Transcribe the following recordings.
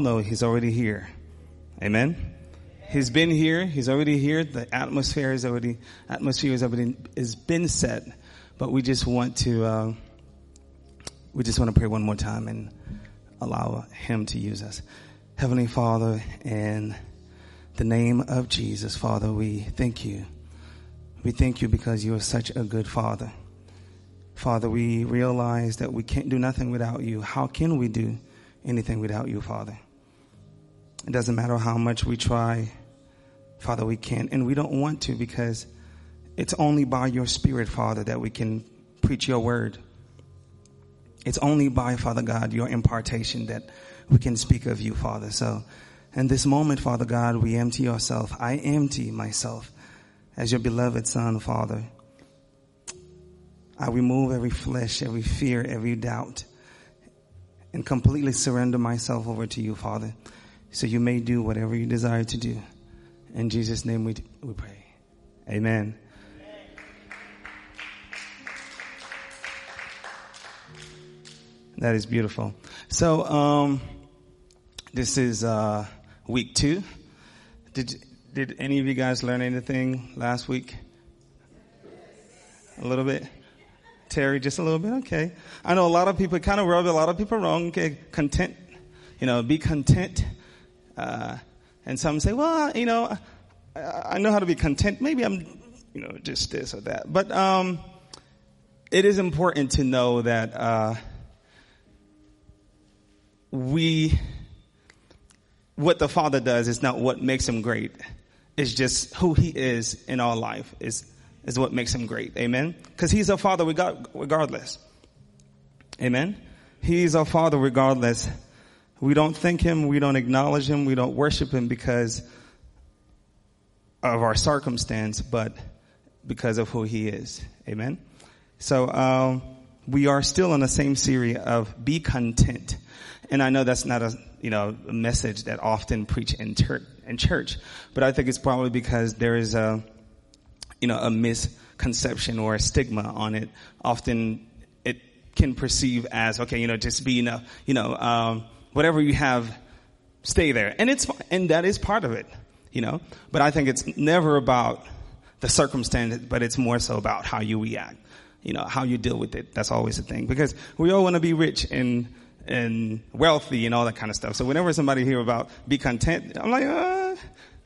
know he's already here. Amen. He's been here. He's already here. The atmosphere is already atmosphere is already has been set. But we just want to uh, we just want to pray one more time and allow Him to use us. Heavenly Father, in the name of Jesus, Father, we thank you. We thank you because you are such a good Father. Father, we realize that we can't do nothing without you. How can we do anything without you, Father? It doesn't matter how much we try, Father, we can't. And we don't want to because it's only by your Spirit, Father, that we can preach your word. It's only by, Father God, your impartation that we can speak of you, Father. So, in this moment, Father God, we empty ourselves. I empty myself as your beloved Son, Father. I remove every flesh, every fear, every doubt, and completely surrender myself over to you, Father so you may do whatever you desire to do. In Jesus' name we, we pray. Amen. That is beautiful. So, um, this is uh, week two. Did did any of you guys learn anything last week? A little bit. Terry, just a little bit. Okay. I know a lot of people kind of rub a lot of people wrong. Okay, content. You know, be content uh, and some say, well, you know, I, I, know how to be content. Maybe I'm, you know, just this or that. But um, it is important to know that uh, we, what the Father does is not what makes him great. It's just who he is in our life is is what makes him great. Amen. Because he's our Father regardless. Amen. He's our Father regardless we don't thank Him, we don't acknowledge Him, we don't worship Him because of our circumstance, but because of who He is. Amen. So, um, we are still in the same series of be content. And I know that's not a, you know, a message that often preach in, ter- in church, but I think it's probably because there is a, you know, a misconception or a stigma on it. Often it can perceive as, okay, you know, just be, you you know, um, whatever you have, stay there. And it's, and that is part of it, you know, but I think it's never about the circumstance, but it's more so about how you react, you know, how you deal with it. That's always the thing because we all want to be rich and, and wealthy and all that kind of stuff. So whenever somebody hear about be content, I'm like, uh,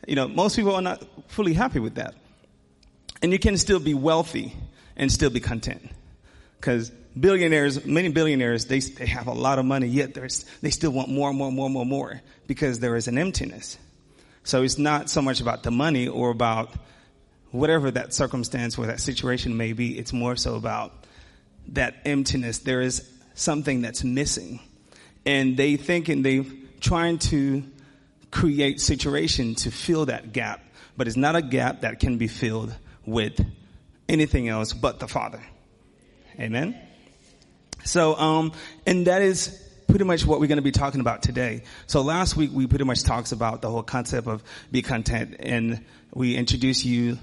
you know, most people are not fully happy with that. And you can still be wealthy and still be content. Cause billionaires, many billionaires, they, they have a lot of money, yet they still want more, and more, and more, more, more, because there is an emptiness. So it's not so much about the money or about whatever that circumstance or that situation may be. It's more so about that emptiness. There is something that's missing. And they think and they're trying to create situation to fill that gap. But it's not a gap that can be filled with anything else but the Father. Amen. So, um, and that is pretty much what we're going to be talking about today. So last week we pretty much talked about the whole concept of be content and we introduced you,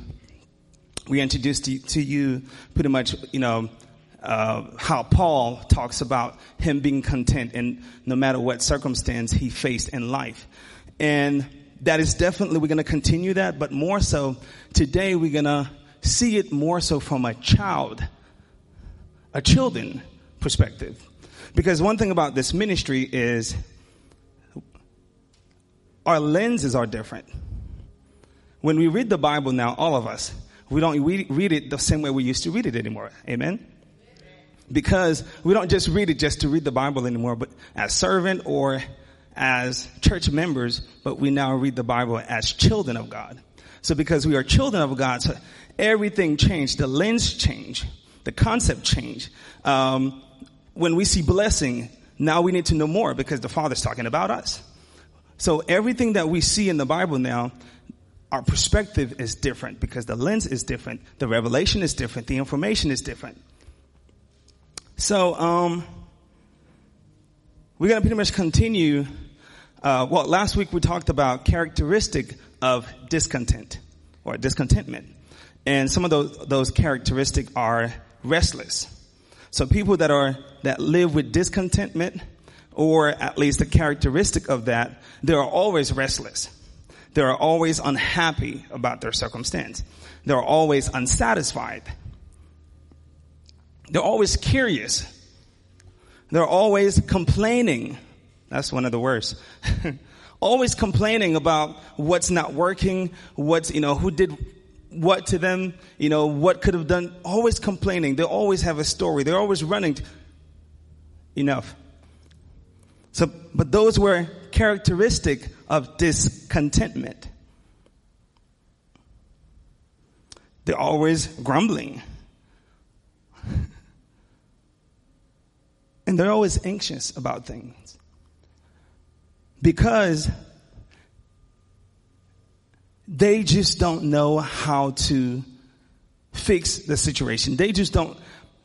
we introduced to, you pretty much, you know, uh, how Paul talks about him being content and no matter what circumstance he faced in life. And that is definitely, we're going to continue that, but more so today we're going to see it more so from a child, a children perspective. Because one thing about this ministry is our lenses are different. When we read the Bible now, all of us, we don't read it the same way we used to read it anymore. Amen? Because we don't just read it just to read the Bible anymore, but as servant or as church members, but we now read the Bible as children of God. So because we are children of God, so everything changed. The lens changed. The concept changed. Um, when we see blessing, now we need to know more because the Father's talking about us. So everything that we see in the Bible now, our perspective is different because the lens is different, the revelation is different, the information is different. So, um, we're gonna pretty much continue. Uh, well, last week we talked about characteristic of discontent or discontentment, and some of those those characteristics are restless. So people that are, that live with discontentment or at least a characteristic of that, they are always restless. They are always unhappy about their circumstance. They're always unsatisfied. They're always curious. They're always complaining. That's one of the worst. always complaining about what's not working, what's, you know, who did what to them, you know, what could have done, always complaining. They always have a story. They're always running. Enough. So, but those were characteristic of discontentment. They're always grumbling. And they're always anxious about things. Because they just don't know how to fix the situation. They just don't,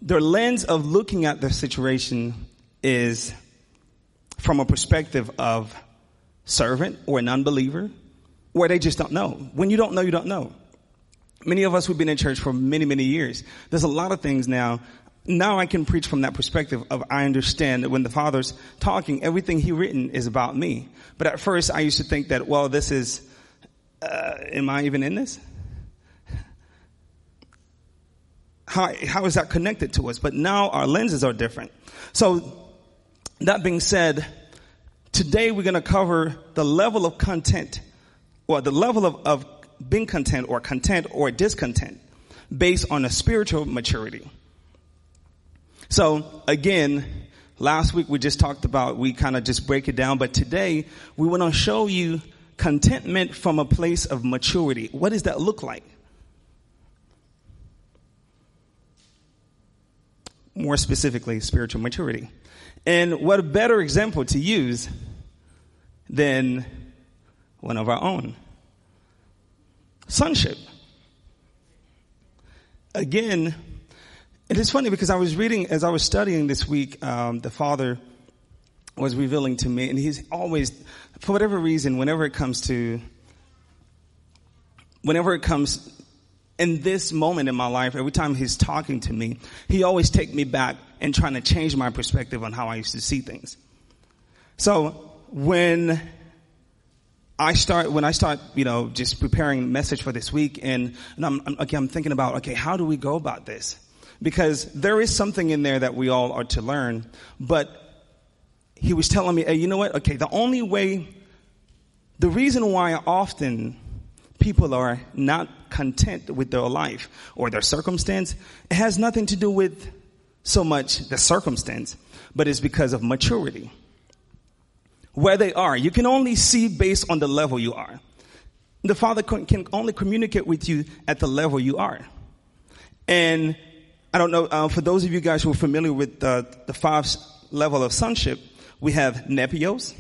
their lens of looking at the situation is from a perspective of servant or an unbeliever, where they just don't know. When you don't know, you don't know. Many of us who've been in church for many, many years, there's a lot of things now now I can preach from that perspective of I understand that when the Father's talking, everything He written is about me. But at first I used to think that, well, this is, uh, am I even in this? How, how is that connected to us? But now our lenses are different. So that being said, today we're going to cover the level of content or the level of, of being content or content or discontent based on a spiritual maturity. So again, last week we just talked about, we kind of just break it down, but today we want to show you contentment from a place of maturity. What does that look like? More specifically, spiritual maturity. And what a better example to use than one of our own. Sonship. Again, it is funny because I was reading, as I was studying this week, um, the Father was revealing to me, and he's always, for whatever reason, whenever it comes to, whenever it comes in this moment in my life, every time he's talking to me, he always take me back and trying to change my perspective on how I used to see things. So when I start when I start, you know, just preparing message for this week, and, and I'm, I'm okay, I'm thinking about, okay, how do we go about this? because there is something in there that we all are to learn. But he was telling me, hey, you know what? Okay, the only way, the reason why often people are not content with their life or their circumstance, it has nothing to do with so much the circumstance, but it's because of maturity. Where they are, you can only see based on the level you are. The Father can only communicate with you at the level you are. And I don't know, uh, for those of you guys who are familiar with uh, the five level of sonship, we have nepios.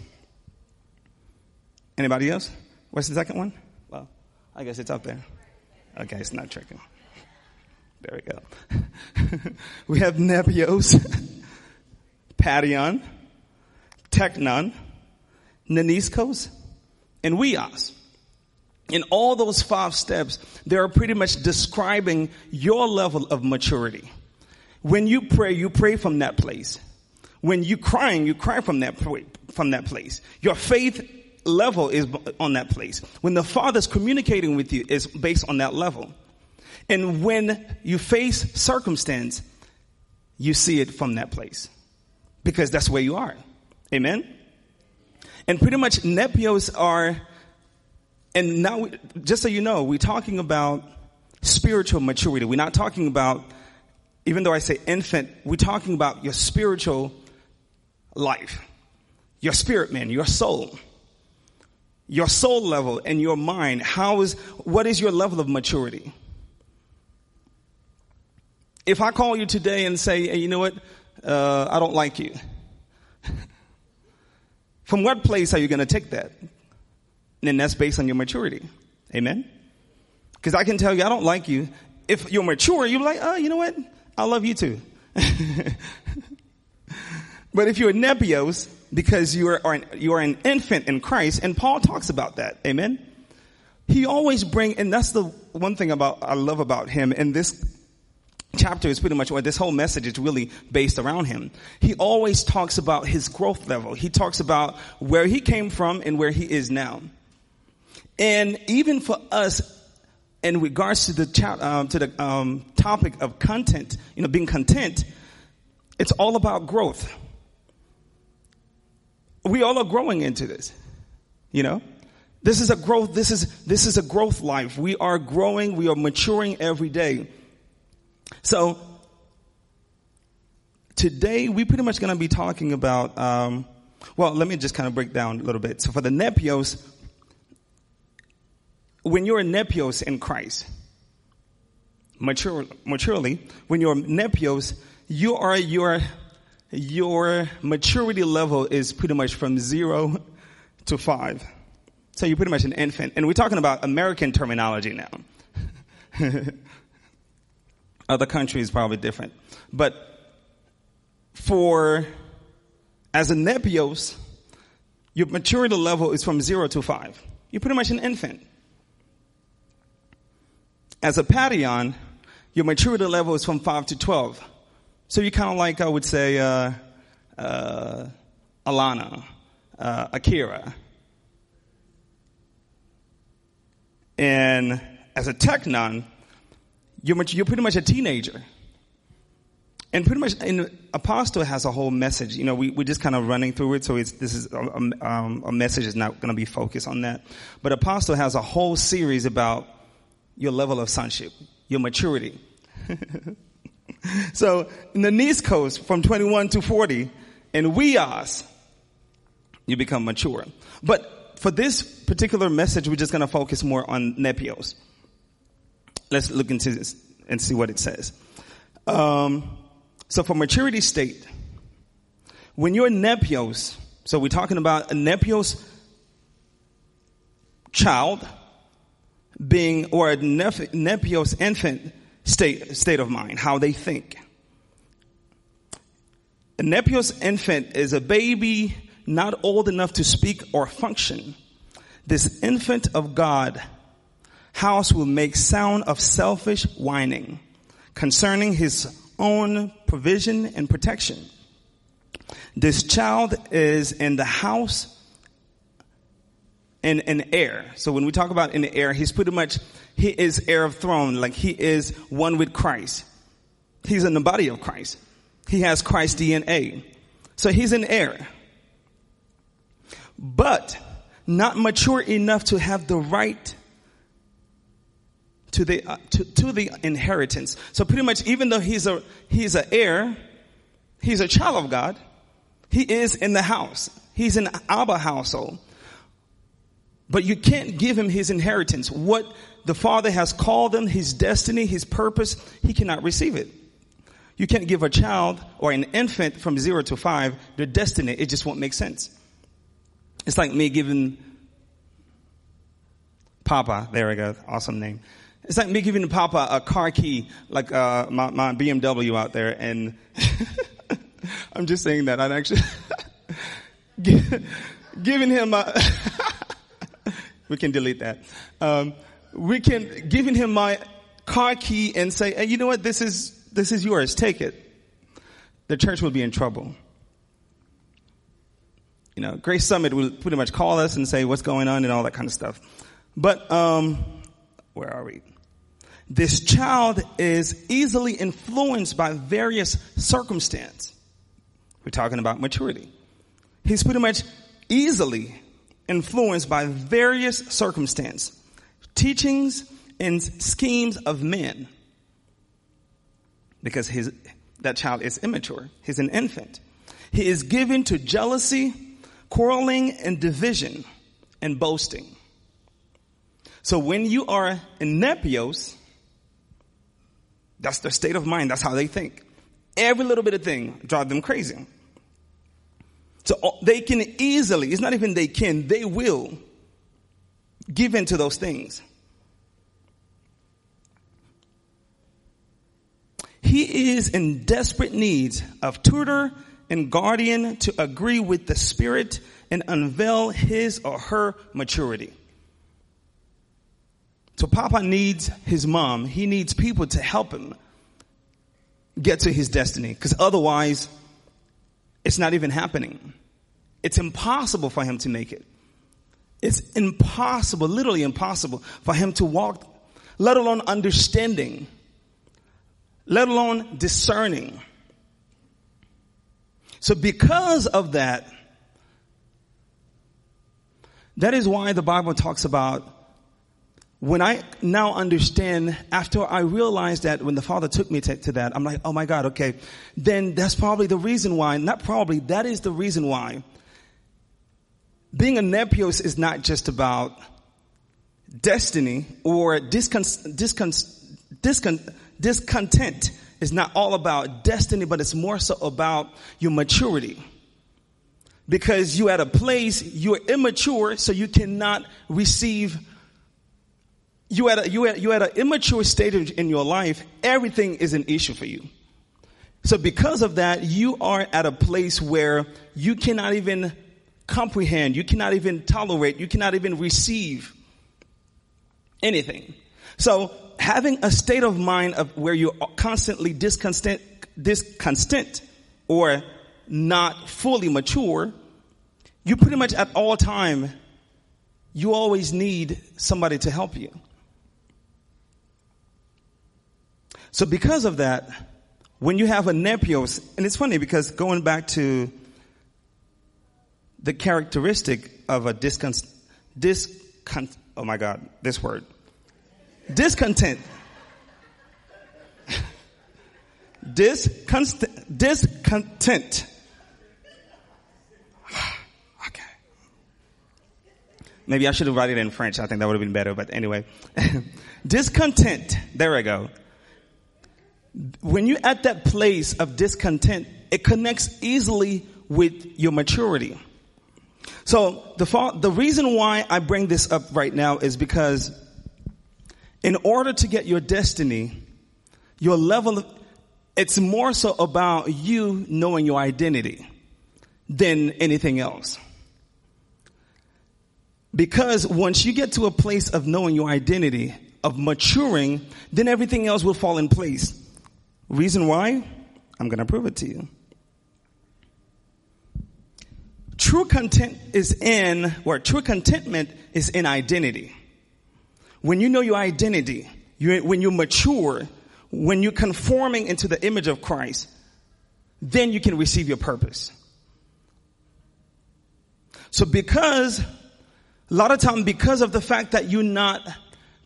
Anybody else? What's the second one? Well, I guess it's up there. Okay, it's not tricking. There we go. we have nepios, paidion, teknon, neaniskos, and huios. In all those five steps, they are pretty much describing your level of maturity. When you pray, you pray from that place. When you're crying, you cry from that, from that place. Your faith level is on that place. When the Father's communicating with you is based on that level. And when you face circumstance, you see it from that place. Because that's where you are. Amen? And pretty much nepios are and now, we, just so you know, we're talking about spiritual maturity. We're not talking about, even though I say infant, we're talking about your spiritual life, your spirit man, your soul, your soul level and your mind. How is, what is your level of maturity? If I call you today and say, hey, you know what, uh, I don't like you. From what place are you going to take that? then that's based on your maturity. Amen? Because I can tell you, I don't like you. If you're mature, you're like, oh, you know what? I love you too. but if you're nepios, because you are, you are an infant in Christ, and Paul talks about that. Amen? He always bring, and that's the one thing about, I love about him, and this chapter is pretty much what this whole message is really based around him. He always talks about his growth level. He talks about where he came from and where he is now. And even for us, in regards to the um, to the um, topic of content, you know, being content, it's all about growth. We all are growing into this, you know. This is a growth. This is this is a growth life. We are growing. We are maturing every day. So today we're pretty much going to be talking about. Um, well, let me just kind of break down a little bit. So for the nepios, when you're a nepios in Christ, mature, maturely, when you're nepios, you are your your maturity level is pretty much from zero to five. So you're pretty much an infant, and we're talking about American terminology now. Other countries probably different. But for, as a nepios, your maturity level is from zero to five. You're pretty much an infant. As a paidion, your maturity level is from five to 12. So you're kind of like, I would say, uh, uh, Alana, uh, Akira. And as a teknon, you're, much, you're pretty much a teenager. And pretty much, and Apostle has a whole message. You know, we, we're just kind of running through it, so it's, this is, a, um, a message is not going to be focused on that. But Apostle has a whole series about your level of sonship, your maturity. so, in the East Coast, from 21 to 40, in Huios, you become mature. But for this particular message, we're just going to focus more on Nepios. Let's look into this and see what it says. Um, so for maturity state, when you're nepios, so we're talking about a nepios child being, or a nepios infant state, state of mind, how they think. A nepios infant is a baby not old enough to speak or function. This infant of God house will make sound of selfish whining concerning his own provision and protection. This child is in the house in an heir. So when we talk about in the heir, he's pretty much, he is heir of throne, like he is one with Christ. He's in the body of Christ. He has Christ's DNA. So he's an heir. But not mature enough to have the right to the, uh, to, to the inheritance. So pretty much even though he's a, he's an heir, he's a child of God, he is in the house. He's in Abba household. But you can't give him his inheritance. What the father has called them, his destiny, his purpose, he cannot receive it. You can't give a child or an infant from zero to five their destiny. It just won't make sense. It's like me giving Papa, there we go, awesome name. It's like me giving Papa a car key, like uh, my, my BMW out there, and I'm just saying that. I'm actually giving him a. we can delete that. Um, we can giving him my car key and say, hey, you know what? This is this is yours. Take it. The church will be in trouble. You know, Grace Summit will pretty much call us and say what's going on and all that kind of stuff. But um, where are we? This child is easily influenced by various circumstance. We're talking about maturity. He's pretty much easily influenced by various circumstance, teachings and schemes of men. Because his, that child is immature. He's an infant. He is given to jealousy, quarreling, and division, and boasting. So when you are in nepios, that's their state of mind. That's how they think. Every little bit of thing drive them crazy. So uh, they can easily, it's not even they can, they will give in to those things. He is in desperate need of tutor and guardian to agree with the spirit and unveil his or her maturity. So Papa needs his mom. He needs people to help him get to his destiny. Because otherwise, it's not even happening. It's impossible for him to make it. It's impossible, literally impossible for him to walk, let alone understanding, let alone discerning. So because of that, that is why the Bible talks about when I now understand, after I realized that when the Father took me to, to, that, I'm like, oh my God, okay, then that's probably the reason why, not probably, that is the reason why being a nepios is not just about destiny or discon- discon- discon- discontent is not all about destiny, but it's more so about your maturity. Because you're at a place, you're immature, so you cannot receive you at a, you at, you at an immature stage in your life, everything is an issue for you. So because of that, you are at a place where you cannot even comprehend, you cannot even tolerate, you cannot even receive anything. So having a state of mind of where you're constantly discontent, discontent or not fully mature, you pretty much at all time, you always need somebody to help you. So because of that, when you have a nepios, and it's funny because going back to the characteristic of a discon, discon, oh my God, this word. Discontent. Discontent. Discontent. okay. Maybe I should have written it in French. I think that would have been better, but anyway. discontent. There I go. When you're at that place of discontent, it connects easily with your maturity. So the, the reason why I bring this up right now is because in order to get your destiny, your level of, it's more so about you knowing your identity than anything else. Because once you get to a place of knowing your identity, of maturing, then everything else will fall in place. Reason why? I'm going to prove it to you. True content is in, or true contentment is in identity. When you know your identity, you, when you mature, when you're conforming into the image of Christ, then you can receive your purpose. So because, a lot of time because of the fact that you're not,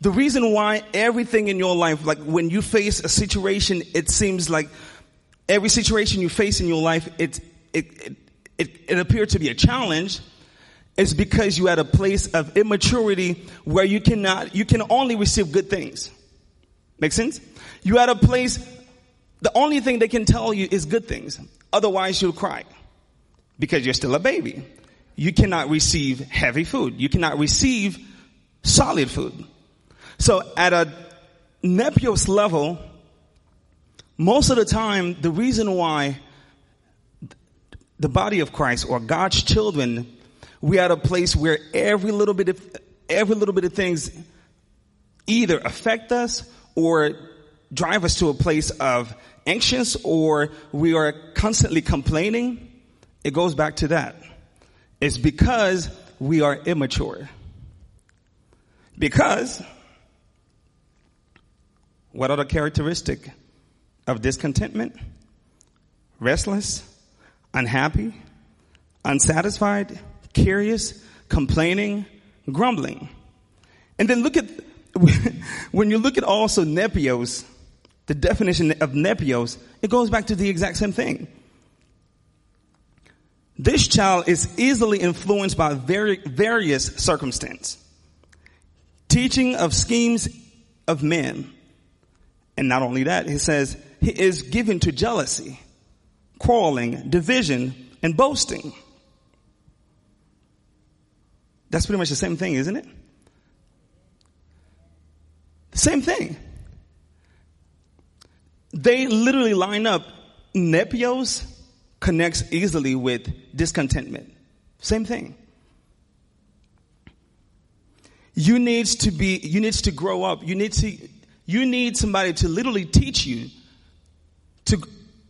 the reason why everything in your life, like when you face a situation, it seems like every situation you face in your life, it, it, it it, it appeared to be a challenge is because you at a place of immaturity where you cannot, you can only receive good things. Make sense? You at a place, the only thing they can tell you is good things. Otherwise you'll cry because you're still a baby. You cannot receive heavy food. You cannot receive solid food. So at a nepios level, most of the time, the reason why the body of Christ or God's children, we are at a place where every little bit of, every little bit of things either affect us or drive us to a place of anxious or we are constantly complaining. It goes back to that. It's because we are immature. Because what are the characteristic of discontentment? Restless, unhappy, unsatisfied, curious, complaining, grumbling. And then look at, when you look at also nepios, the definition of nepios, it goes back to the exact same thing. This child is easily influenced by very, various circumstance, teaching of schemes of men. And not only that, he says he is given to jealousy, quarreling, division, and boasting. That's pretty much the same thing, isn't it? The same thing. They literally line up. Nepios connects easily with discontentment. Same thing. You needs to be, you needs to grow up. You need to, you need somebody to literally teach you to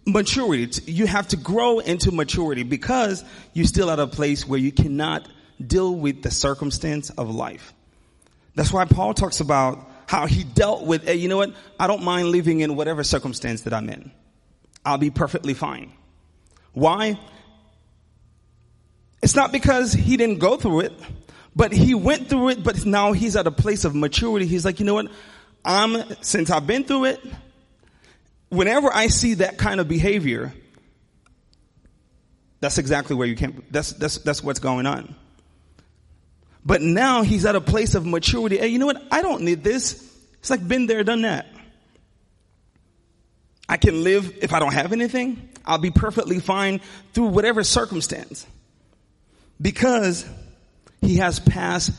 maturity. You have to grow into maturity because you're still at a place where you cannot deal with the circumstance of life. That's why Paul talks about how he dealt with, hey, you know what? I don't mind living in whatever circumstance that I'm in. I'll be perfectly fine. Why? It's not because he didn't go through it, but he went through it, but now he's at a place of maturity. He's like, you know what? I'm, since I've been through it, whenever I see that kind of behavior, that's exactly where you can, that's, that's, that's what's going on. But now he's at a place of maturity. Hey, you know what? I don't need this. It's like been there, done that. I can live if I don't have anything. I'll be perfectly fine through whatever circumstance. Because he has passed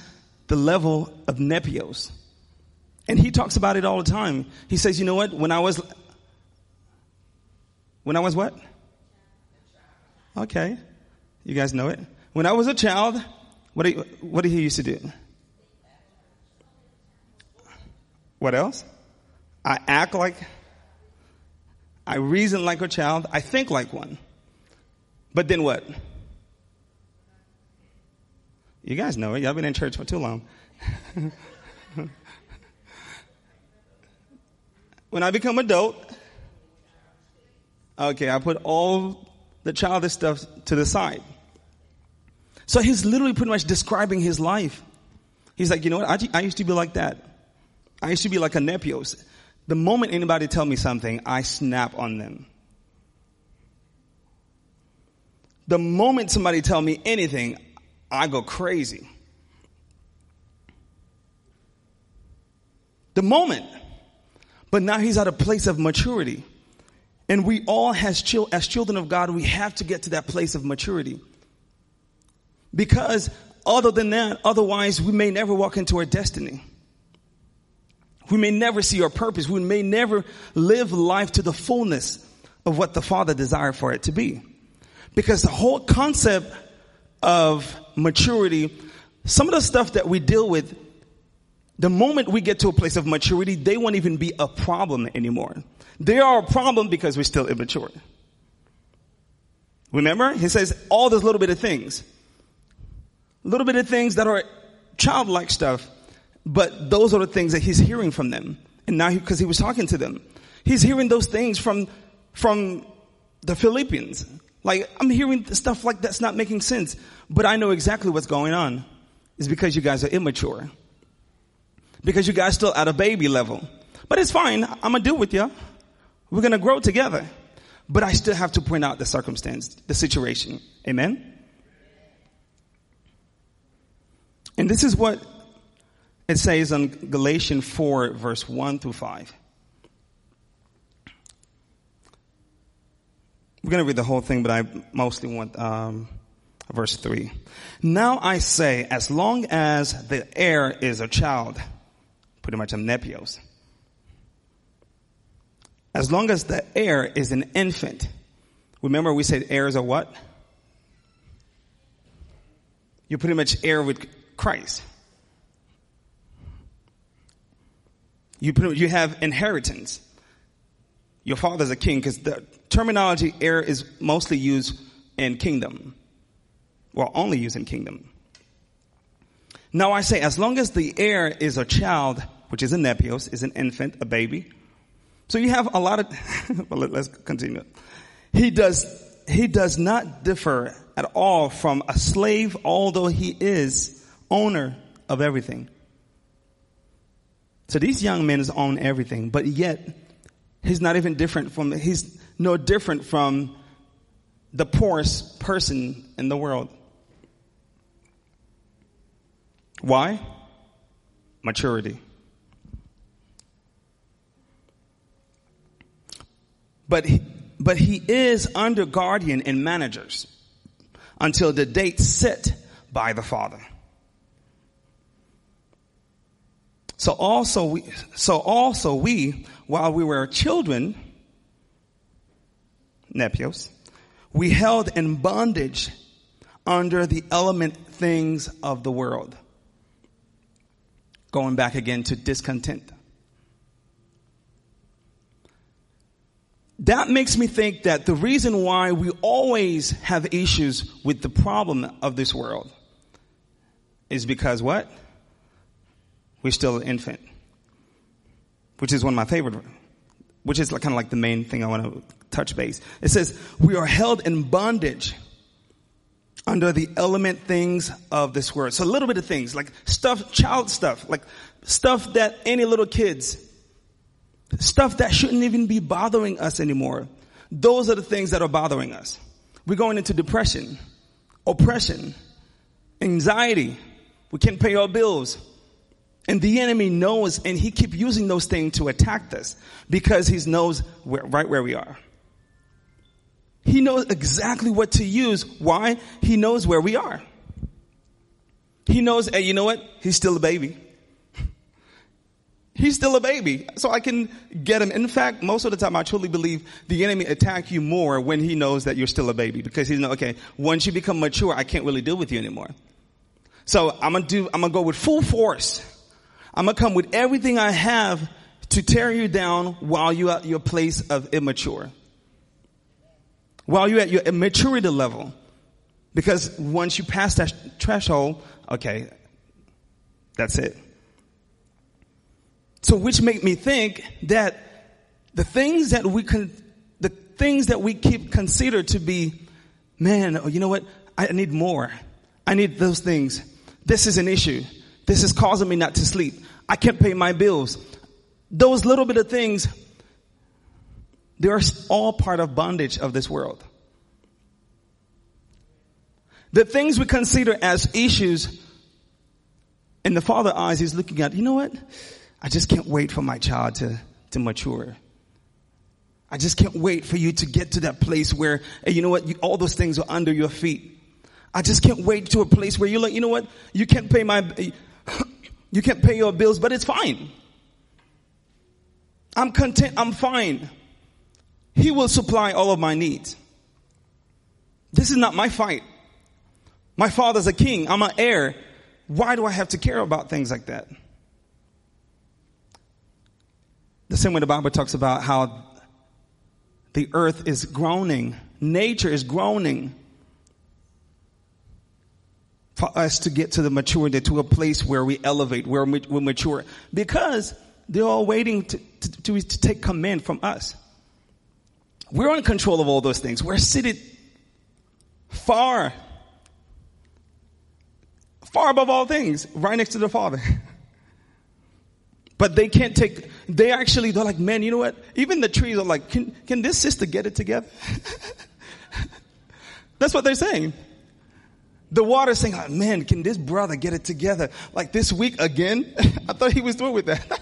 the level of nepios. And he talks about it all the time. He says, you know what? When I was, when I was what? Okay. You guys know it. When I was a child, what did, what he used to do? What else? I act like, I reason like a child, I think like one. But then what? You guys know it. Y'all been in church for too long. when I become adult, okay, I put all the childish stuff to the side. So he's literally pretty much describing his life. He's like, you know what? I, I used to be like that. I used to be like a Nepios. The moment anybody tell me something, I snap on them. The moment somebody tell me anything, I go crazy. The moment. But now he's at a place of maturity. And we all as, chil- as children of God, we have to get to that place of maturity. Because other than that, otherwise we may never walk into our destiny. We may never see our purpose. We may never live life to the fullness of what the Father desired for it to be. Because the whole concept of maturity, some of the stuff that we deal with, the moment we get to a place of maturity, they won't even be a problem anymore. They are a problem because we're still immature. Remember? He says all those little bit of things little bit of things that are childlike stuff, but those are the things that he's hearing from them. And now, because he, he was talking to them, he's hearing those things from from the Philippians. Like I'm hearing stuff like that's not making sense, but I know exactly what's going on. Is because you guys are immature. Because you guys still at a baby level. But it's fine. I'm gonna deal with you. We're gonna grow together. But I still have to point out the circumstance, the situation. Amen. And this is what it says in Galatians 4, verse 1 through 5. We're going to read the whole thing, but I mostly want um, verse 3. Now I say, as long as the heir is a child, pretty much a nepios, as long as the heir is an infant, remember we said heirs are what? You're pretty much heir with Christ. You, you have inheritance. Your father's a king because the terminology heir is mostly used in kingdom. Well, only used in kingdom. Now I say, as long as the heir is a child, which is a nepios, is an infant, a baby. So you have a lot of, well, let's continue. He does, he does not differ at all from a slave, although he is owner of everything. So these young men own everything, but yet he's not even different from, he's no different from the poorest person in the world. Why? Maturity. But he, but he is under guardian and managers until the date set by the father. So also we, so also we, while we were children, nepios, we held in bondage under the element things of the world. Going back again to discontent. That makes me think that the reason why we always have issues with the problem of this world is because what? We're still an infant. Which is one of my favorite, which is kind of like the main thing I want to touch base. It says, we are held in bondage under the element things of this world. So a little bit of things like stuff, child stuff, like stuff that any little kids, stuff that shouldn't even be bothering us anymore. Those are the things that are bothering us. We're going into depression, oppression, anxiety. We can't pay our bills. And the enemy knows and he keep using those things to attack us because he knows right where we are. He knows exactly what to use. Why? He knows where we are. He knows, hey, you know what? He's still a baby. He's still a baby. So I can get him. In fact, most of the time I truly believe the enemy attack you more when he knows that you're still a baby because he's know, okay, once you become mature, I can't really deal with you anymore. So I'm gonna do, I'm gonna go with full force. I'm gonna come with everything I have to tear you down while you're at your place of immature while you're at your maturity level. Because once you pass that threshold, okay, that's it. So which make me think that the things that we can, the things that we keep consider to be, man, oh, you know what? I need more. I need those things. This is an issue. This is causing me not to sleep. I can't pay my bills. Those little bit of things they're all part of bondage of this world. The things we consider as issues in the father eyes, he's looking at, you know what? I just can't wait for my child to, to mature. I just can't wait for you to get to that place where, hey, you know what? You, all those things are under your feet. I just can't wait to a place where you're like, you know what? You can't pay my, you can't pay your bills, but it's fine. I'm content. I'm fine. He will supply all of my needs. This is not my fight. My father's a king. I'm an heir. Why do I have to care about things like that? The same way the Bible talks about how the earth is groaning, nature is groaning for us to get to the maturity, to a place where we elevate, where we, mature, because they're all waiting to, to, to, to take command from us. We're in control of all those things. We're seated far, far above all things, right next to the Father. But they can't take, they actually, they're like, man, you know what? Even the trees are like, can, can this sister get it together? That's what they're saying. The water's saying, oh, man, can this brother get it together? Like this week again? I thought he was through with that.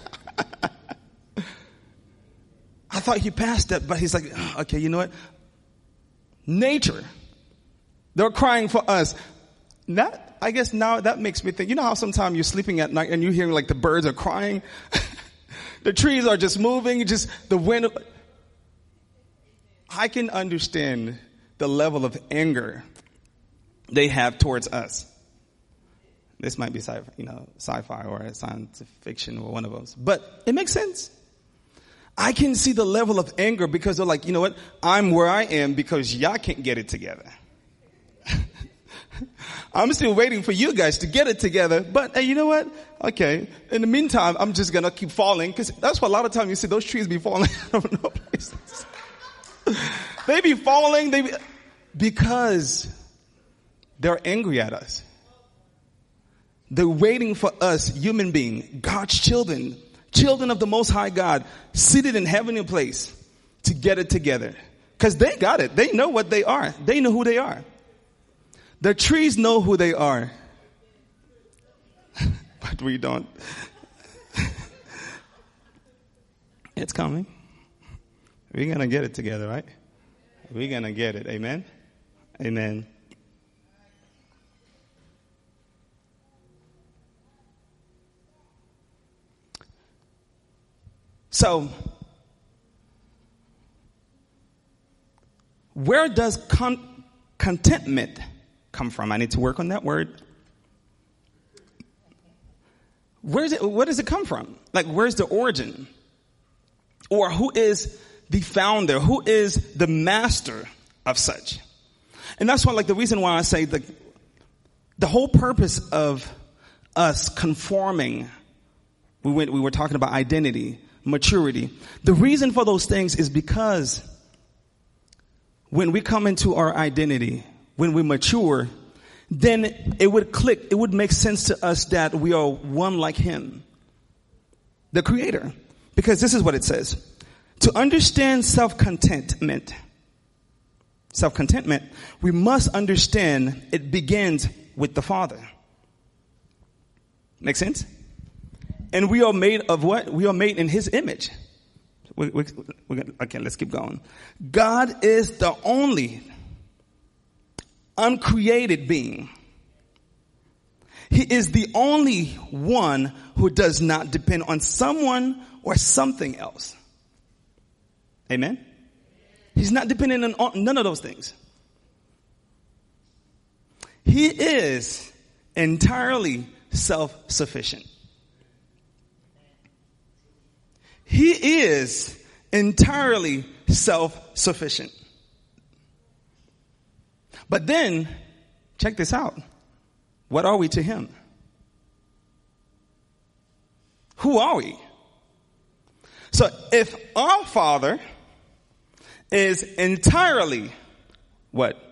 I thought he passed that, but he's like, ah, okay, you know what? Nature. They're crying for us. That, I guess now that makes me think, you know how sometimes you're sleeping at night and you hear like the birds are crying? The trees are just moving, just the wind. I can understand the level of anger they have towards us. This might be sci, you know, sci-fi or science fiction or one of those, but it makes sense. I can see the level of anger because they're like, you know what? I'm where I am because y'all can't get it together. I'm still waiting for you guys to get it together. But hey, you know what? Okay. In the meantime, I'm just gonna keep falling because that's what a lot of times you see those trees be falling out of no places. they be falling. They be, because they're angry at us. They're waiting for us, human being, God's children, children of the Most High God, seated in heavenly place to get it together. Cause they got it. They know what they are. They know who they are. The trees know who they are. but we don't. it's coming. We're gonna get it together, right? We're gonna get it. Amen. Amen. So, where does con- contentment come from? I need to work on that word. Where's it, where does it come from? Like, where's the origin? Or who is the founder, who is the master of such. And that's why, like, the reason why I say the, the whole purpose of us conforming, we went, we were talking about identity, maturity. The reason for those things is because when we come into our identity, when we mature, then it would click, it would make sense to us that we are one like Him, the Creator. Because this is what it says. To understand self-contentment, self-contentment, we must understand it begins with the Father. Make sense? And we are made of what? We are made in His image. We, we, we, okay, let's keep going. God is the only uncreated being. He is the only one who does not depend on someone or something else. Amen? He's not dependent on none of those things. He is entirely self-sufficient. He is entirely self-sufficient. But then, check this out. What are we to him? Who are we? So if our father is entirely what?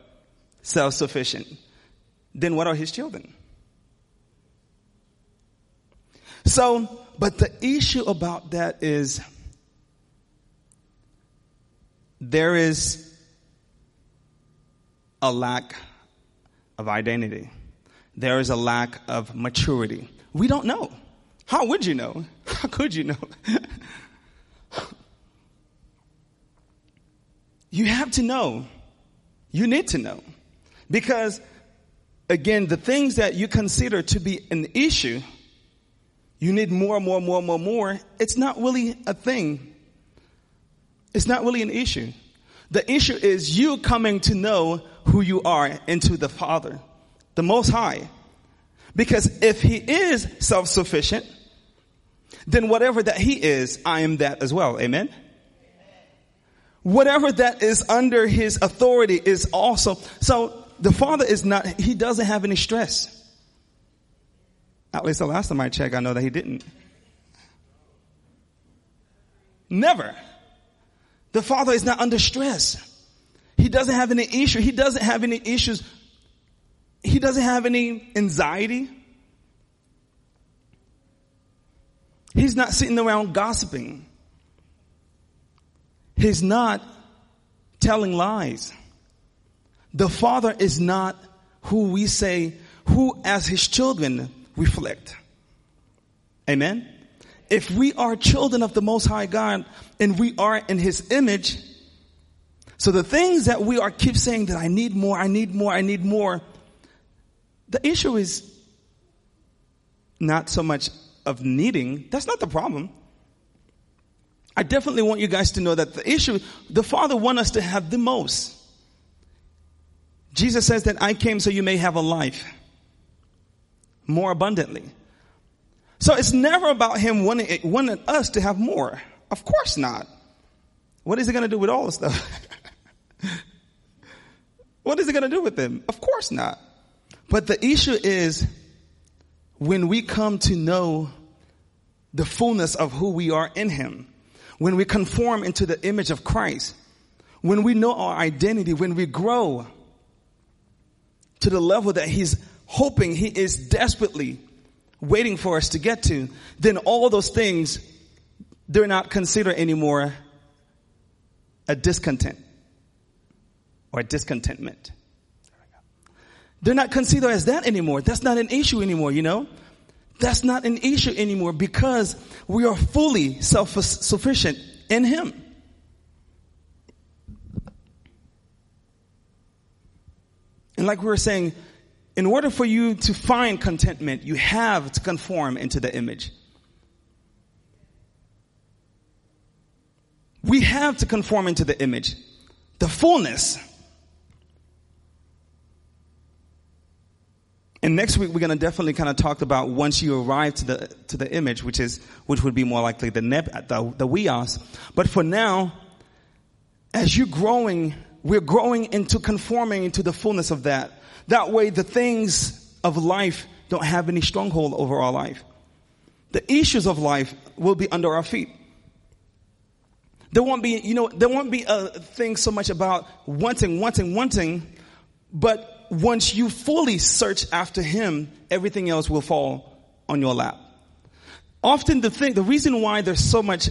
Self-sufficient, then what are his children? So, but the issue about that is there is a lack of identity. There is a lack of maturity. We don't know. How would you know? How could you know? you have to know. You need to know. Because again, the things that you consider to be an issue, you need more, more, more, more, more. It's not really a thing. It's not really an issue. The issue is you coming to know who you are into the Father, the Most High. Because if He is self-sufficient, then whatever that He is, I am that as well. Amen? Whatever that is under His authority is also, so the Father is not, He doesn't have any stress. At least the last time I checked, I know that He didn't. Never. The Father is not under stress. He doesn't have any issue. He doesn't have any issues. He doesn't have any anxiety. He's not sitting around gossiping. He's not telling lies. The Father is not who we say, who as His children reflect. Amen? If we are children of the Most High God and we are in His image, so the things that we are keep saying that I need more, I need more, I need more, the issue is not so much of needing. That's not the problem. I definitely want you guys to know that the issue, the Father wants us to have the most. Jesus says that I came so you may have a life more abundantly. So it's never about Him wanting, wanting us to have more. Of course not. What is He going to do with all this stuff? what is it going to do with them? Of course not. But the issue is when we come to know the fullness of who we are in Him, when we conform into the image of Christ, when we know our identity, when we grow to the level that He's hoping, He is desperately waiting for us to get to, then all those things, they're not considered anymore a discontent or discontentment. They're not considered as that anymore. That's not an issue anymore, you know? That's not an issue anymore because we are fully self-sufficient in Him. And like we were saying, in order for you to find contentment, you have to conform into the image. We have to conform into the image. The fullness And next week we're going to definitely kind of talk about once you arrive to the to the image, which is which would be more likely the neb the the huios. But for now, as you're growing, we're growing into conforming into the fullness of that. That way the things of life don't have any stronghold over our life. The issues of life will be under our feet. There won't be, you know, there won't be uh, a thing so much about wanting, wanting, wanting, but once you fully search after Him, everything else will fall on your lap. Often the thing, the reason why there's so much,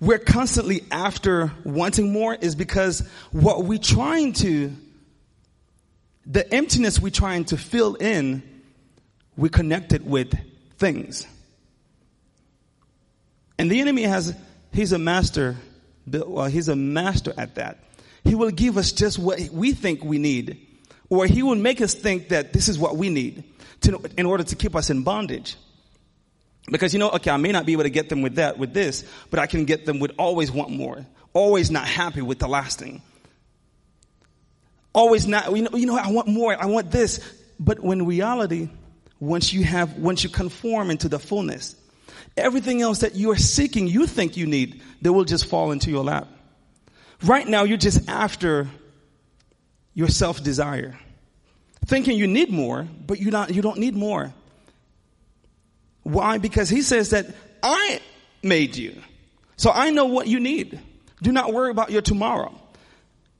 we're constantly after wanting more is because what we're trying to, the emptiness we're trying to fill in, we connect it with things. And the enemy has, he's a master, well, he's a master at that. He will give us just what we think we need, or he will make us think that this is what we need to, in order to keep us in bondage. Because you know, okay, I may not be able to get them with that, with this, but I can get them with always want more, always not happy with the last thing. Always not, you know, you know, I want more, I want this. But when reality, once you have, once you conform into the fullness, Everything else that you are seeking, you think you need, they will just fall into your lap. Right now, you're just after your self desire, thinking you need more, but you not you don't need more. Why? Because he says that I made you, so I know what you need. Do not worry about your tomorrow.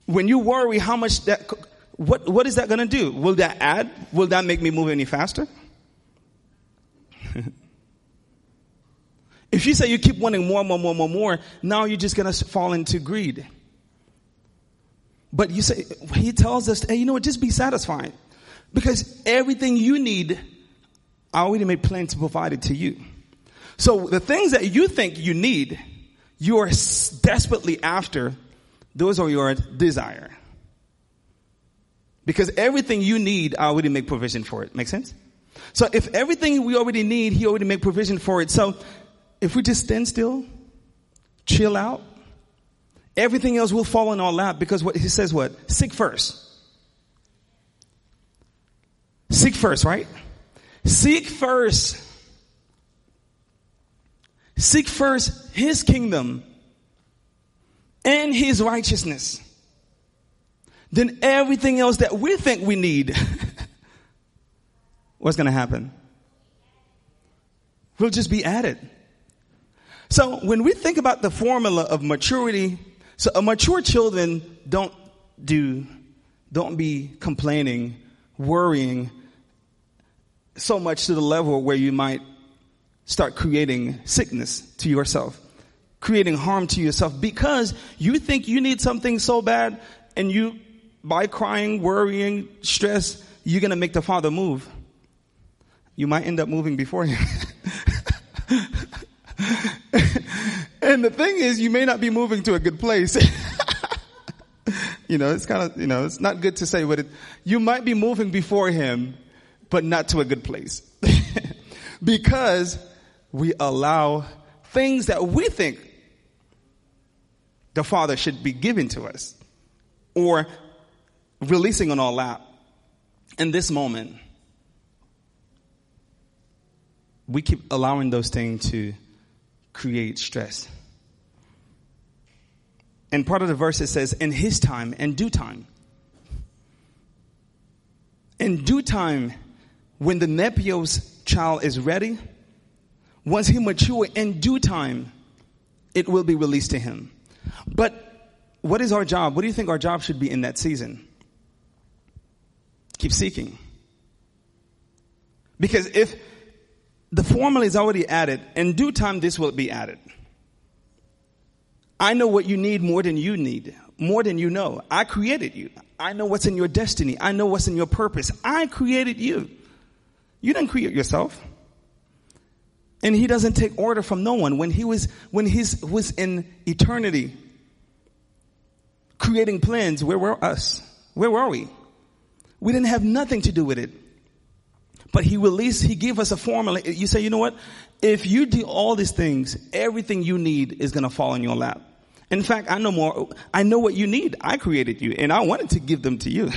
When you worry, how much that what what is that going to do? Will that add? Will that make me move any faster? If you say you keep wanting more, more, more, more, more, now you're just going to fall into greed. But you say, he tells us, hey, you know what, just be satisfied. Because everything you need, I already made plans to provide it to you. So the things that you think you need, you are desperately after, those are your desire. Because everything you need, I already make provision for it. Make sense? So if everything we already need, he already make provision for it. So if we just stand still, chill out, everything else will fall in our lap because what he says what? Seek first. Seek first, right? Seek first. Seek first his kingdom and his righteousness. Then everything else that we think we need, what's going to happen? We'll just be added. So when we think about the formula of maturity, so mature children don't do, don't be complaining, worrying so much to the level where you might start creating sickness to yourself, creating harm to yourself because you think you need something so bad and you, by crying, worrying, stress, you're going to make the father move. You might end up moving before him. and the thing is, you may not be moving to a good place. you know, it's kind of, you know, it's not good to say, but it, you might be moving before him, but not to a good place. because we allow things that we think the Father should be giving to us or releasing on our lap. In this moment, we keep allowing those things to create stress. And part of the verse it says, in his time, in due time. In due time, when the Nepios child is ready, once he mature, in due time, it will be released to him. But what is our job? What do you think our job should be in that season? Keep seeking. Because if the formula is already added. In due time, this will be added. I know what you need more than you need, more than you know. I created you. I know what's in your destiny. I know what's in your purpose. I created you. You didn't create yourself. And he doesn't take order from no one. When he was, when he was in eternity, creating plans, where were us? Where were we? We didn't have nothing to do with it. But he released, he gave us a formula. You say, you know what? If you do all these things, everything you need is going to fall in your lap. In fact, I know more, I know what you need. I created you and I wanted to give them to you.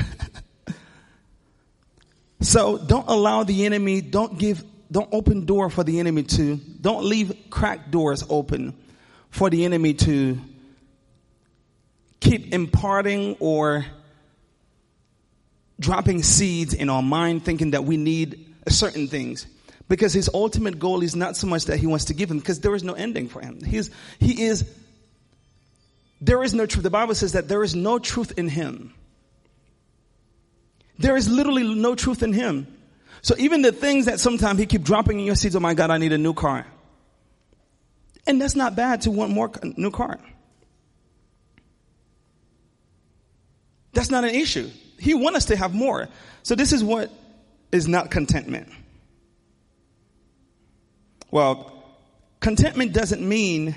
so don't allow the enemy, don't give, don't open door for the enemy to, don't leave cracked doors open for the enemy to keep imparting or dropping seeds in our mind thinking that we need certain things. Because his ultimate goal is not so much that he wants to give them, because there is no ending for him. He's, he is, there is no truth. The Bible says that there is no truth in him. There is literally no truth in him. So even the things that sometimes he keep dropping in your seeds, oh my God, I need a new car. And that's not bad to want more new car. That's not an issue. He wants us to have more. So this is what is not contentment. Well, contentment doesn't mean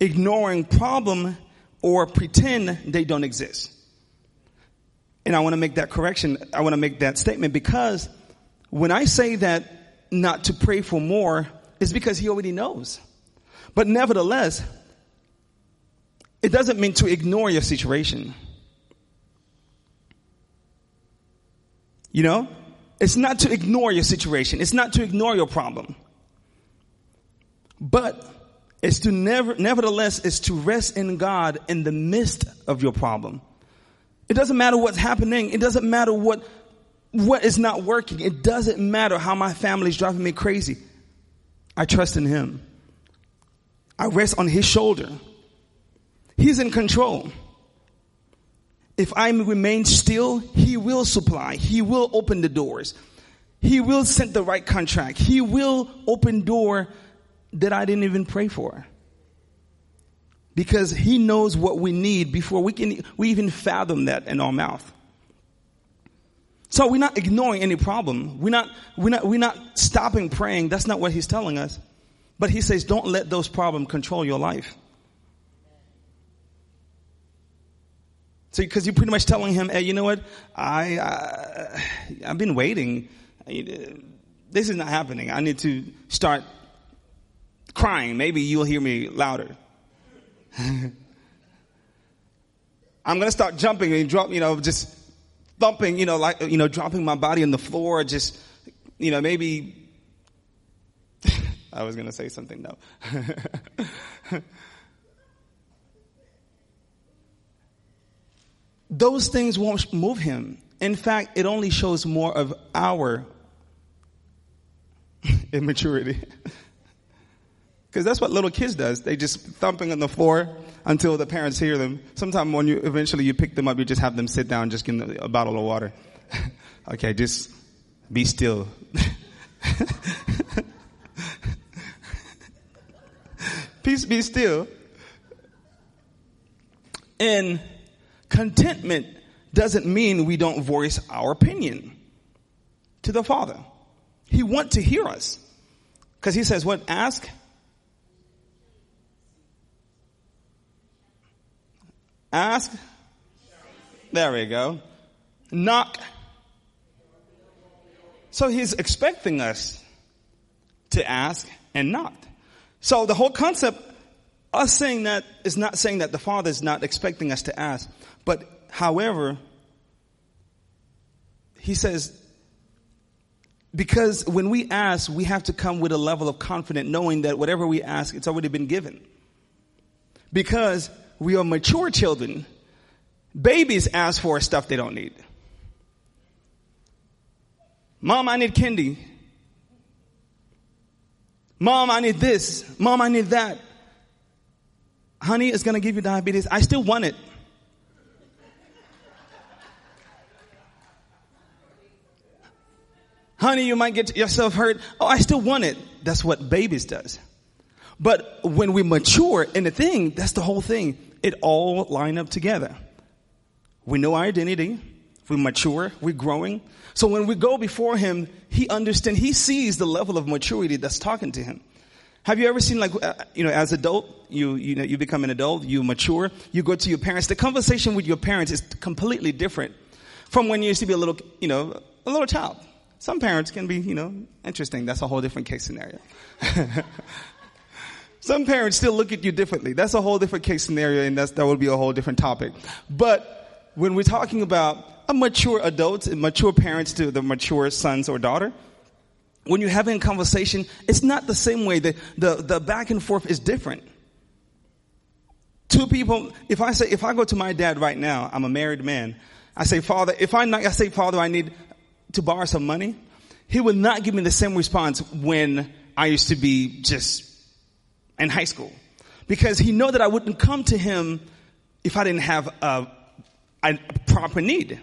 ignoring problem or pretend they don't exist. And I want to make that correction. I want to make that statement because when I say that not to pray for more, it's because he already knows. But nevertheless, it doesn't mean to ignore your situation. You know? It's not to ignore your situation. It's not to ignore your problem. But it's to never, nevertheless, it's to rest in God in the midst of your problem. It doesn't matter what's happening. It doesn't matter what, what is not working. It doesn't matter how my family is driving me crazy. I trust in Him. I rest on His shoulder. He's in control. If I remain still, He will supply. He will open the doors. He will send the right contract. He will open door that I didn't even pray for. Because He knows what we need before we can, we even fathom that in our mouth. So we're not ignoring any problem. We're not, we're not, we're not stopping praying. That's not what He's telling us. But He says, don't let those problems control your life. So, because you're pretty much telling him, hey, you know what? I, I, I've been waiting. This is not happening. I need to start crying. Maybe you'll hear me louder. I'm going to start jumping and drop, you know, just thumping, you know, like, you know, dropping my body on the floor, just, you know, maybe, I was going to say something, no. those things won't move him. In fact, it only shows more of our immaturity. Because that's what little kids does. They just thumping on the floor until the parents hear them. Sometimes when you eventually you pick them up, you just have them sit down, just give them a bottle of water. okay, just be still. Peace be still. And Contentment doesn't mean we don't voice our opinion to the Father. He wants to hear us. Because he says, what? Ask. Ask. There we go. Knock. So he's expecting us to ask and knock. So the whole concept, us saying that is not saying that the Father is not expecting us to ask. But however, he says, because when we ask, we have to come with a level of confidence knowing that whatever we ask, it's already been given. Because we are mature children. Babies ask for stuff they don't need. Mom, I need candy. Mom, I need this. Mom, I need that. Honey, it's going to give you diabetes. I still want it. Honey, you might get yourself hurt. Oh, I still want it. That's what babies does. But when we mature in the thing, that's the whole thing. It all line up together. We know our identity. We mature. We're growing. So when we go before him, he understands, he sees the level of maturity that's talking to him. Have you ever seen like, uh, you know, as adult, you, you know, you become an adult, you mature, you go to your parents. The conversation with your parents is completely different from when you used to be a little, you know, a little child. Some parents can be, you know, interesting. That's a whole different case scenario. Some parents still look at you differently. That's a whole different case scenario and that's, that would be a whole different topic. But when we're talking about a mature adult, and mature parents to the mature sons or daughter, when you're having a conversation, it's not the same way. The, the, the back and forth is different. two people, if I say, if I go to my dad right now, I'm a married man. I say, father, if I, not I say, father, I need to borrow some money. He would not give me the same response when I used to be just in high school. Because he know that I wouldn't come to him if I didn't have a, a proper need.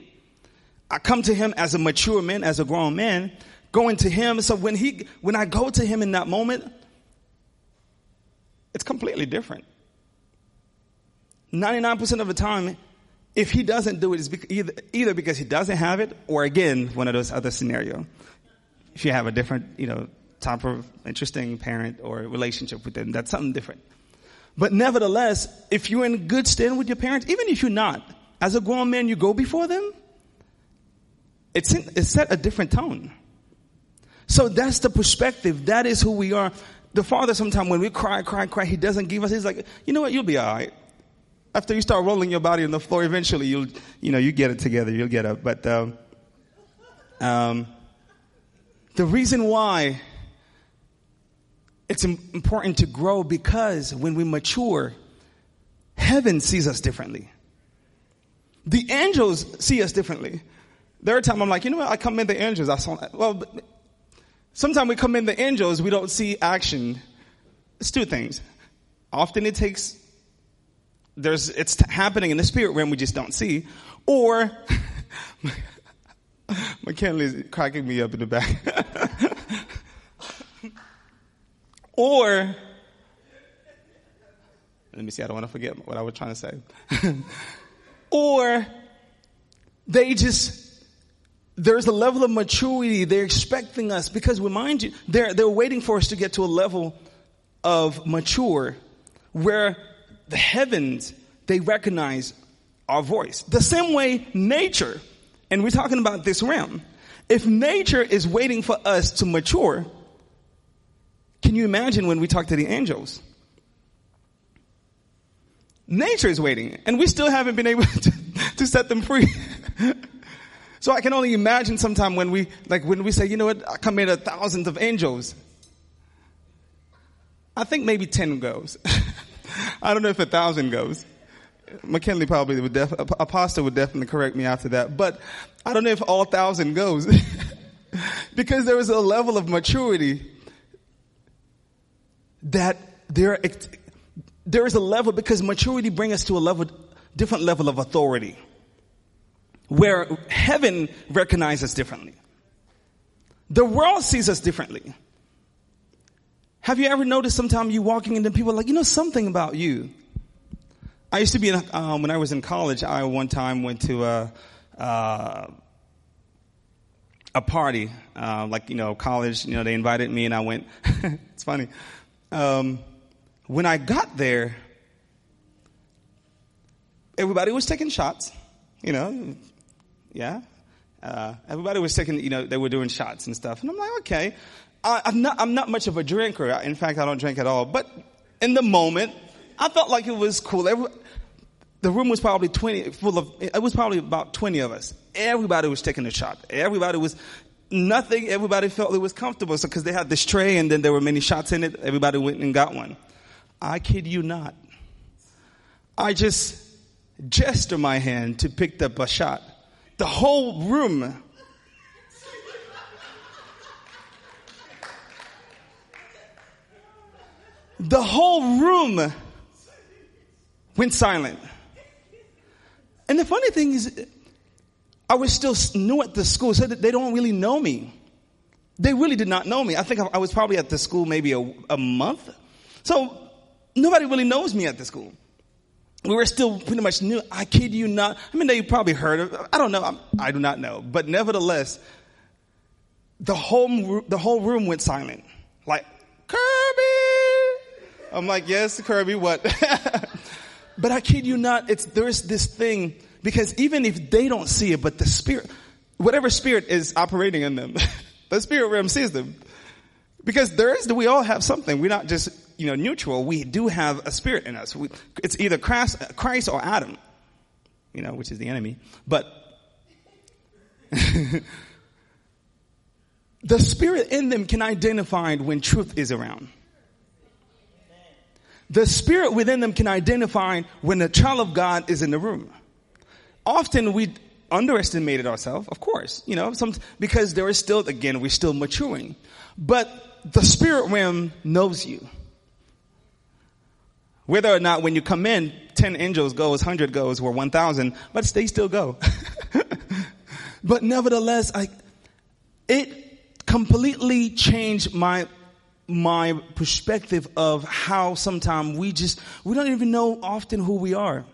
I come to him as a mature man, as a grown man, going to him. So when he, when I go to him in that moment, it's completely different. 99% of the time, if he doesn't do it, it's either, because he doesn't have it, or again, one of those other scenarios. If you have a different, you know, type of interesting parent or relationship with them, that's something different. But nevertheless, if you're in good stand with your parents, even if you're not, as a grown man, you go before them, it's, in, it's set a different tone. So that's the perspective. That is who we are. The father, sometimes when we cry, cry, cry, he doesn't give us, he's like, you know what, you'll be alright. After you start rolling your body on the floor, eventually you'll, you know, you get it together, you'll get up. But, um, um, the reason why it's important to grow because when we mature, heaven sees us differently. The angels see us differently. There are times I'm like, you know what? I come in the angels. I saw that. Well, sometimes we come in the angels, we don't see action. It's two things. Often it takes, there's, it's happening in the spirit realm we just don't see. Or, my candle is cracking me up in the back. Or, let me see, I don't want to forget what I was trying to say. or they just, there's a level of maturity they're expecting us because remind you, they're, they're waiting for us to get to a level of mature where the heavens, they recognize our voice. The same way nature, and we're talking about this realm, if nature is waiting for us to mature, can you imagine when we talk to the angels? Nature is waiting, and we still haven't been able to, to set them free. so I can only imagine sometime when we, like when we say, you know what, I committed thousands of angels. I think maybe 10 goes. I don't know if a thousand goes. McKinley probably would def- Apostle would definitely correct me after that, but I don't know if all thousand goes. because there is a level of maturity that there, there is a level because maturity brings us to a level, different level of authority where heaven recognizes differently. The world sees us differently. Have you ever noticed sometimes you walking into people are like, you know something about you? I used to be in, um, when I was in college, I one time went to a, uh, a party, uh, like, you know, college, you know, they invited me and I went. it's funny um, when I got there, everybody was taking shots, you know, yeah. Uh, everybody was taking, you know, they were doing shots and stuff. And I'm like, okay. I, am not, I'm not much of a drinker. In fact, I don't drink at all. But in the moment, I felt like it was cool. Every, the room was probably 20, full of, it was probably about 20 of us. Everybody was taking a shot. Everybody was nothing, everybody felt it was comfortable. So, cause they had this tray and then there were many shots in it, everybody went and got one. I kid you not. I just gestured my hand to pick up a shot. The whole room the whole room went silent. And the funny thing is, I was still new at the school, so they don't really know me. They really did not know me. I think I was probably at the school maybe a, a month. So nobody really knows me at the school. We were still pretty much new. I kid you not. I mean, they probably heard of. I don't know. I, I do not know. But nevertheless, the whole the whole room went silent. Like Kirby. I'm like, yes, Kirby. What? but I kid you not. It's there's this thing because even if they don't see it, but the spirit, whatever spirit is operating in them, the spirit realm sees them. Because there is, we all have something. We're not just, you know, neutral. We do have a spirit in us. We, it's either Christ, Christ or Adam, you know, which is the enemy. But the spirit in them can identify when truth is around. The spirit within them can identify when the child of God is in the room. Often we underestimated ourselves, of course, you know, some, because there is still, again, we're still maturing. But the spirit realm knows you. Whether or not when you come in, 10 angels goes, 100 goes, or 1,000, but they still go. but nevertheless, I, it completely changed my my perspective of how sometimes we just we don't even know often who we are.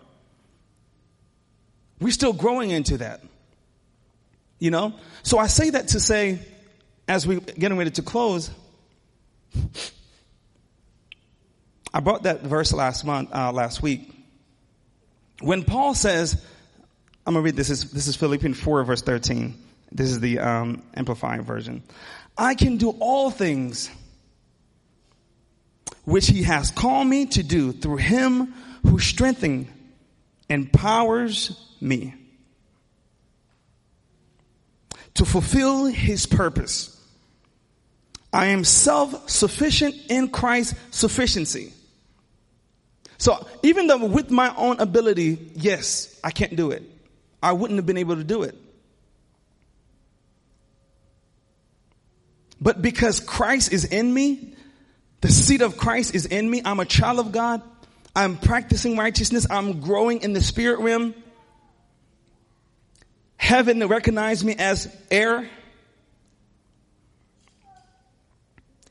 We're still growing into that. You know? So i say that to say as we're getting ready to close i brought that verse last month uh, last week. When paul says i'm gonna read this is, this is philippians 4 verse 13 this is the um, amplified version. I can do all things which he has called me to do through him who strengthens, empowers me to fulfill his purpose. I am self-sufficient in Christ's sufficiency. So even though with my own ability, yes, I can't do it. I wouldn't have been able to do it. But because Christ is in me, the seed of Christ is in me. I'm a child of God. I'm practicing righteousness. I'm growing in the spirit realm. Heaven recognized me as heir.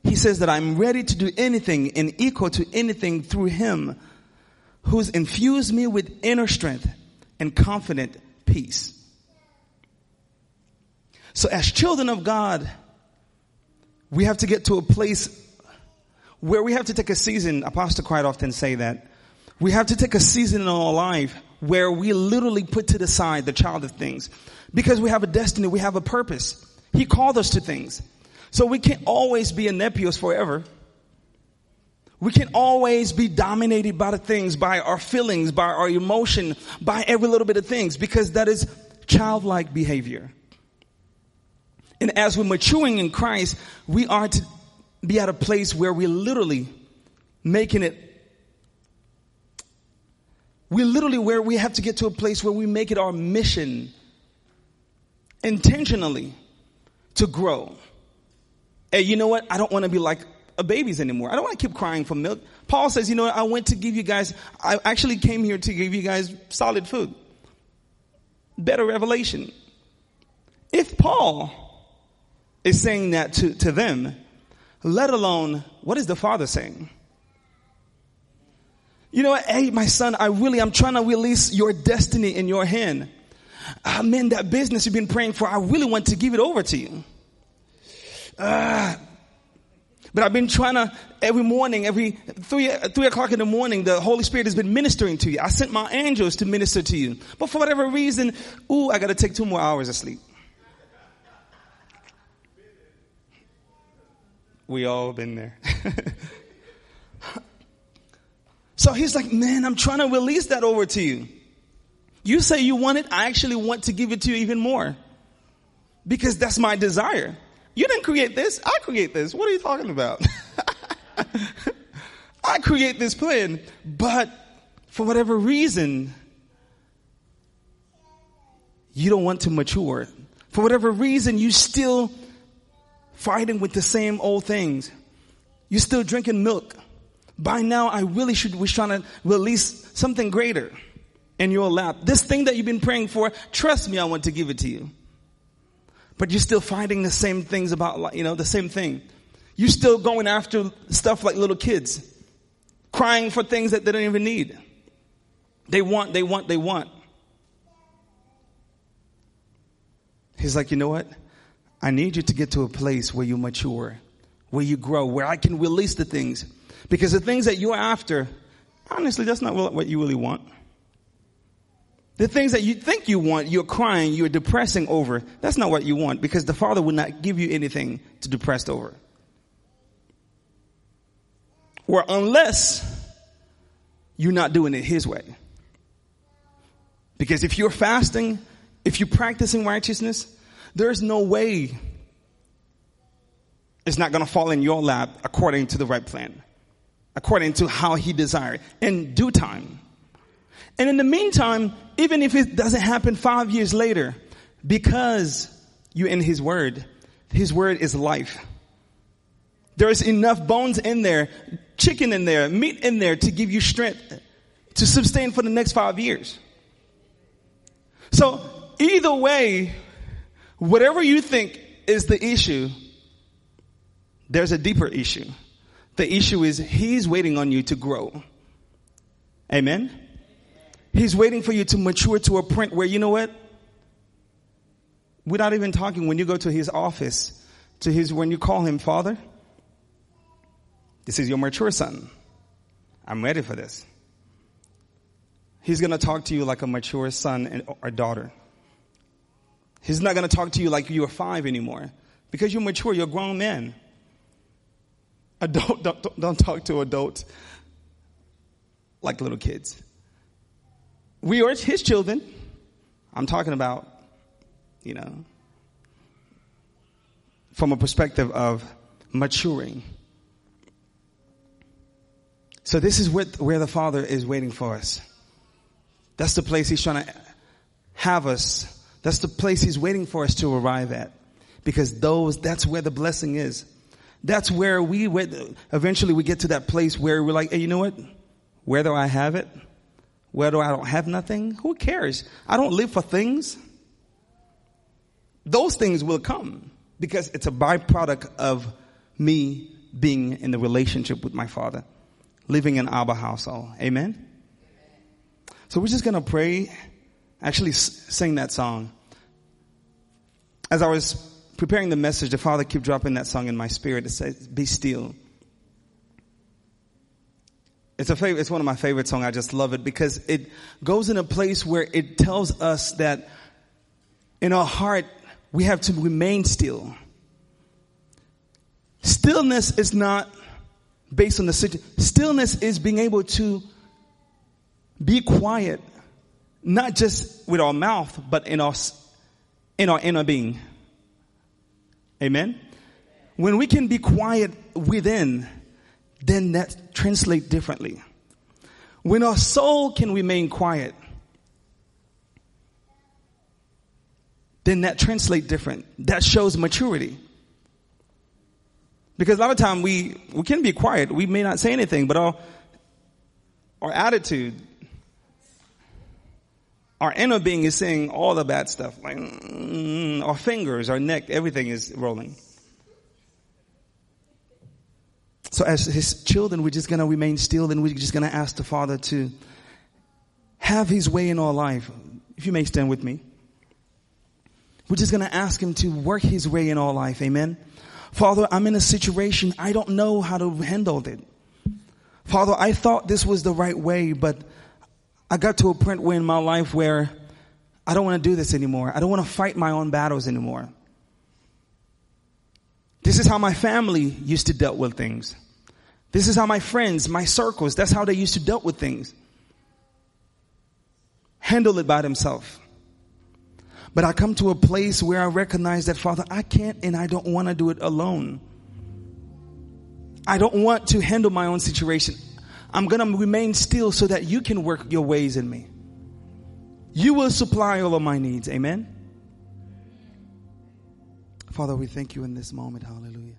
He says that I'm ready to do anything and equal to anything through him who's infused me with inner strength and confident peace. So as children of God, we have to get to a place where we have to take a season, Apostle quite often say that, we have to take a season in our life where we literally put to the side the child of things. Because we have a destiny, we have a purpose. He called us to things. So we can't always be a Nepios forever. We can always be dominated by the things, by our feelings, by our emotion, by every little bit of things, because that is childlike behavior. And as we're maturing in Christ, we are to be at a place where we're literally making it we're literally where we have to get to a place where we make it our mission intentionally to grow. Hey, you know what? I don't want to be like a babies anymore. I don't want to keep crying for milk. Paul says, you know what? I went to give you guys, I actually came here to give you guys solid food. Better revelation. If Paul is saying that to, to them, let alone what is the father saying? You know? Hey, my son, I really, I'm trying to release your destiny in your hand. Ah, man, that business you've been praying for, I really want to give it over to you. Uh, but I've been trying to, every morning, every three, three o'clock in the morning, the Holy Spirit has been ministering to you. I sent my angels to minister to you. But for whatever reason, ooh, I gotta take two more hours of sleep. We all been there. so he's like, man, I'm trying to release that over to you. You say you want it. I actually want to give it to you even more because that's my desire. You didn't create this. I create this. What are you talking about? I create this plan, but for whatever reason, you don't want to mature. For whatever reason, you still fighting with the same old things. You're still drinking milk. By now, I really should be trying to release something greater in your lap. This thing that you've been praying for, trust me, I want to give it to you. But you're still fighting the same things about, you know, the same thing. You're still going after stuff like little kids, crying for things that they don't even need. They want, they want, they want. He's like, you know what? I need you to get to a place where you mature, where you grow, where I can release the things. Because the things that you're after, honestly, that's not what you really want. The things that you think you want, you're crying, you're depressing over, that's not what you want because the Father will not give you anything to depress over. Or unless you're not doing it His way. Because if you're fasting, if you're practicing righteousness, there's no way it's not going to fall in your lap according to the right plan. according to how he desired in due time. And in the meantime, even if it doesn't happen five years later, because you're in his word, his word is life. There is enough bones in there, chicken in there, meat in there to give you strength to sustain for the next five years. So either way, whatever you think is the issue, there's a deeper issue. The issue is he's waiting on you to grow. Amen. He's waiting for you to mature to a point where you know what? We're even talking when you go to his office, to his, when you call him father. This is your mature son. I'm ready for this. He's going to talk to you like a mature son or daughter. He's not going to talk to you like you were five anymore because you're mature, you're grown men. Adult, don't, don't talk to adults like little kids. We are his children. I'm talking about, you know, from a perspective of maturing. So this is where the Father is waiting for us. That's the place He's trying to have us. That's the place He's waiting for us to arrive at. Because those, that's where the blessing is. That's where we, eventually we get to that place where we're like, hey, you know what? Whether I have it, whether I don't have nothing, who cares? I don't live for things. Those things will come because it's a byproduct of me being in the relationship with my father, living in Abba household. Amen. So we're just going to pray, actually sing that song. As I was preparing the message, the Father kept dropping that song in my spirit. It says, Be still. It's a favorite, it's one of my favorite songs. I just love it because it goes in a place where it tells us that in our heart, we have to remain still. Stillness is not based on the situation. Stillness is being able to be quiet, not just with our mouth, but in our, in our inner being. Amen. When we can be quiet within, then that translates differently. When our soul can remain quiet, then that translates different. That shows maturity. Because a lot of time we, we can be quiet. We may not say anything, but our, our attitude, our inner being is saying all the bad stuff. Like, mm, our fingers, our neck, everything is rolling. So as his children, we're just to remain still and we're just to ask the Father to have his way in our life. If you may stand with me. We're just to ask him to work his way in our life. Amen. Father, I'm in a situation. I don't know how to handle it. Father, I thought this was the right way, but I got to a point where in my life where I don't want to do this anymore. I don't want to fight my own battles anymore. This is how my family used to deal with things. This is how my friends, my circles, that's how they used to deal with things. Handle it by themselves. But I come to a place where I recognize that Father, I can't and I don't want to do it alone. I don't want to handle my own situation. I'm going to remain still so that you can work your ways in me. You will supply all of my needs. Amen. Father, we thank you in this moment. Hallelujah.